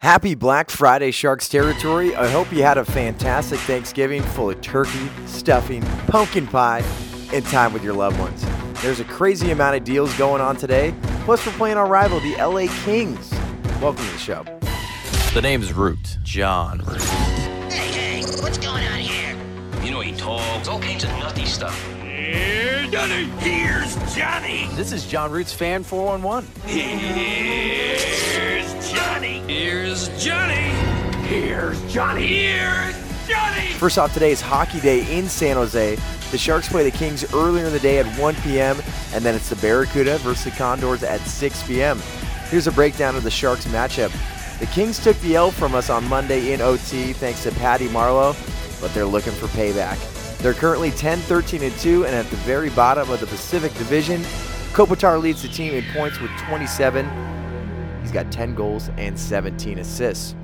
Happy Black Friday, Sharks territory. I hope you had a fantastic Thanksgiving full of turkey, stuffing, pumpkin pie, and time with your loved ones. There's a crazy amount of deals going on today. Plus, we're playing our rival, the LA Kings. Welcome to the show. The name's Root. Jon Root. Hey, hey, what's going on here? You know, he talks all kinds of nutty stuff. Here's Johnny. Here's Johnny. This is Jon Root's Fan 411. Here's Johnny. Here's Johnny. Here's Johnny. Here's Johnny. First off, today is Hockey Day in San Jose. The Sharks play the Kings earlier in the day at 1 p.m., and then it's the Barracuda versus the Condors at 6 p.m. Here's a breakdown of the Sharks matchup. The Kings took the L from us on Monday in OT thanks to Patty Marleau, but they're looking for payback. They're currently 10, 13, and 2, and at the very bottom of the Pacific Division. Kopitar leads the team in points with 27. He's got 10 goals and 17 assists.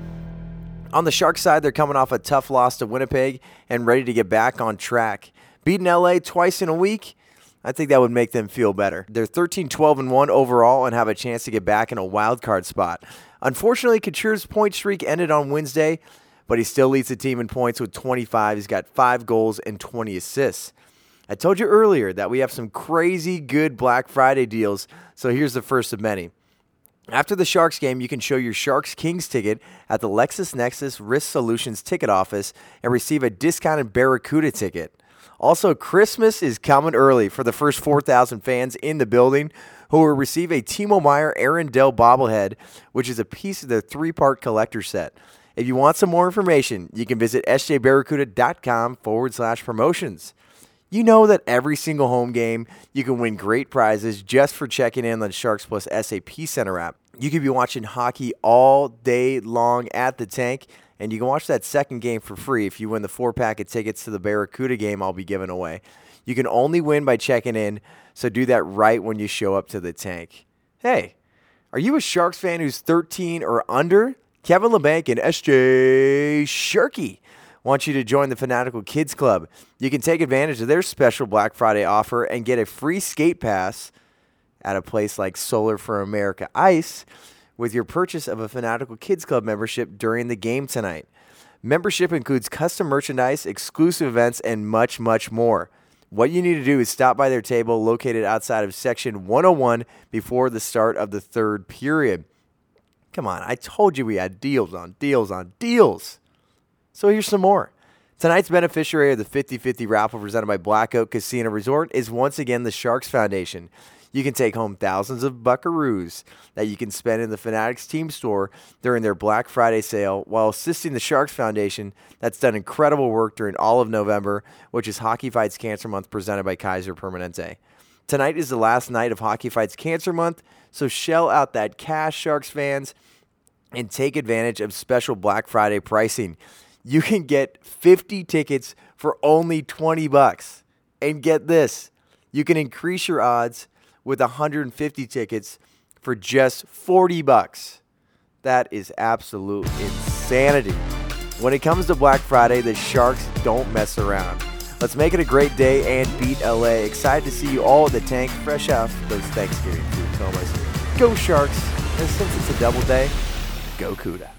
On the Shark side, they're coming off a tough loss to Winnipeg and ready to get back on track. Beating LA twice in a week, I think that would make them feel better. They're 13 12 and 1 overall and have a chance to get back in a wild card spot. Unfortunately, Couture's point streak ended on Wednesday, but he still leads the team in points with 25. He's got 5 goals and 20 assists. I told you earlier that we have some crazy good Black Friday deals, so here's the first of many. After the Sharks game, you can show your Sharks Kings ticket at the LexisNexis Risk Solutions ticket office and receive a discounted Barracuda ticket. Also, Christmas is coming early for the first 4,000 fans in the building who will receive a Timo Meier Aaron Dell bobblehead, which is a piece of the three part collector set. If you want some more information, you can visit sjbarracuda.com forward slash promotions. You know that every single home game, you can win great prizes just for checking in on the Sharks Plus SAP Center app. You could be watching hockey all day long at the tank, and you can watch that second game for free if you win the four pack of tickets to the Barracuda game I'll be giving away. You can only win by checking in, so do that right when you show up to the tank. Hey, are you a Sharks fan who's 13 or under? Kevin Labanc and SJ Sharkey want you to join the Fanatical Kids Club. You can take advantage of their special Black Friday offer and get a free skate pass at a place like Solar4America Ice with your purchase of a Fanatical Kids Club membership during the game tonight. Membership includes custom merchandise, exclusive events, and much, much more. What you need to do is stop by their table located outside of section 101 before the start of the third period. Come on, I told you we had deals on deals on deals. So here's some more. Tonight's beneficiary of the 50 50 raffle presented by Black Oak Casino Resort is once again the Sharks Foundation. You can take home thousands of buckaroos that you can spend in the Fanatics team store during their Black Friday sale while assisting the Sharks Foundation that's done incredible work during all of November, which is Hockey Fights Cancer Month presented by Kaiser Permanente. Tonight is the last night of Hockey Fights Cancer Month, so shell out that cash, Sharks fans, and take advantage of special Black Friday pricing. You can get 50 tickets for only 20 bucks. And get this, you can increase your odds with 150 tickets for just 40 bucks. That is absolute insanity. When it comes to Black Friday, the Sharks don't mess around. Let's make it a great day and beat LA. Excited to see you all at the tank, fresh off those Thanksgiving food comas. Go Sharks! And since it's a double day, go Cuda.